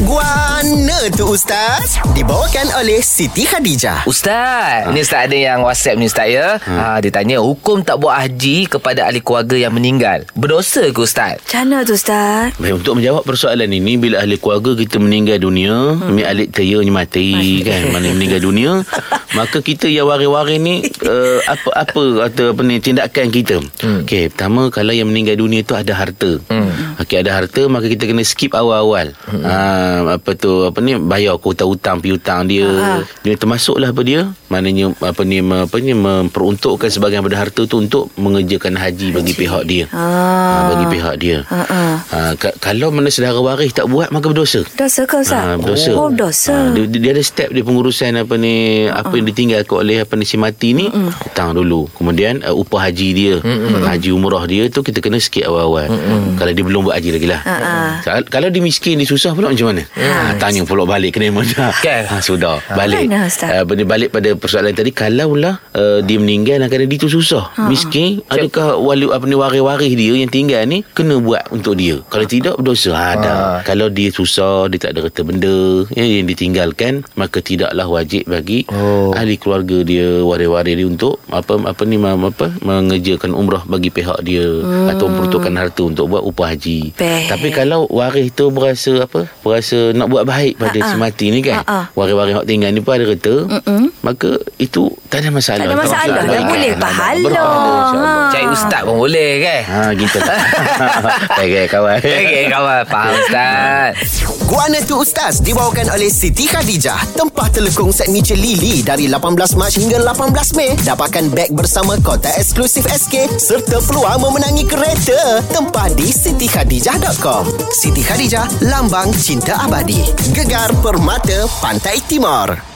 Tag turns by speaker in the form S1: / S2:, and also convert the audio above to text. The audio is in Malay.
S1: Guana tu Ustaz Dibawakan oleh Siti Khadijah
S2: Ustaz, ni Ustaz ada yang WhatsApp ni Ustaz ya. Ha. dia tanya hukum tak buat haji kepada ahli keluarga yang meninggal. Berdosa ke Ustaz?
S3: Macam tu Ustaz?
S4: Baik, untuk menjawab persoalan ini bila ahli keluarga kita meninggal dunia, hmm. mi alik tayanya mati kan, mana meninggal dunia, maka kita yang waris-waris ni uh, apa apa atau apa ni tindakan kita. Hmm. Okey, pertama kalau yang meninggal dunia tu ada harta. Hmm. Okey, ada harta maka kita kena skip awal-awal. Hmm. Uh, apa tu apa ni bayar hutang-hutang piutang dia.
S3: Ha.
S4: Dia termasuklah apa dia? Maknanya apa ni apa ni memperuntukkan sebahagian daripada harta tu untuk mengerjakan haji bagi pihak dia.
S3: Ah.
S4: Ha, bagi pihak dia.
S3: Ha, ha.
S4: Ha, ka- kalau mana saudara waris tak buat maka berdosa.
S3: Dosa ke Ustaz?
S4: Ha, berdosa.
S3: Oh, dosa.
S4: Ha, dia, dia ada step dia pengurusan apa ni apa yang ditinggalkan oleh apa ni si mati ni hutang dulu. Kemudian uh, upah haji dia, haji umrah dia tu kita kena sikit awal-awal. Kalau dia belum buat haji lagi lah. Kal- Kalau dia miskin dia susah pula macam mana? Ha, tanya pula balik kena mana?
S2: Kan?
S4: Ha, sudah balik.
S3: Mana, Ustaz?
S4: Uh, balik pada persoalan tadi kalaulah uh, dia meninggal dan kerana dia tu susah. Miskin adakah wali apa ni waris-waris dia yang tinggal ni kena buat untuk dia. Kalau tidak berdosa. Ha, ada. Kalau dia susah, dia tak ada harta benda ya, yang ditinggalkan, maka tidaklah wajib bagi
S2: Oh.
S4: Ahli keluarga dia, waris-waris dia untuk apa apa ni apa mengerjakan umrah bagi pihak dia atau memperuntukkan harta untuk buat upah haji.
S3: Baik.
S4: Tapi kalau waris tu berasa apa? Berasa nak buat baik pada si mati ni kan.
S3: Ha-ha.
S4: Waris-waris hak tinggal ni pun ada harta. Maka itu tak ada masalah.
S3: Tak ada masalah.
S4: Kebaikan.
S3: Dah boleh pahala.
S4: berpahala, insyaAllah.
S2: Cari ustaz pun boleh kan?
S4: Ha gitu. Okey kawan.
S2: Okey kawan, faham Ustaz.
S1: Guana tu Ustaz Dibawakan oleh Siti Khadijah Tempah telekung set Michelin Lily Dari 18 Mac hingga 18 Mei. Dapatkan beg bersama kota eksklusif SK Serta peluang memenangi kereta. Tempah di sitikhadijah.com Siti Khadijah Lambang Cinta Abadi. Gegar Permata Pantai Timur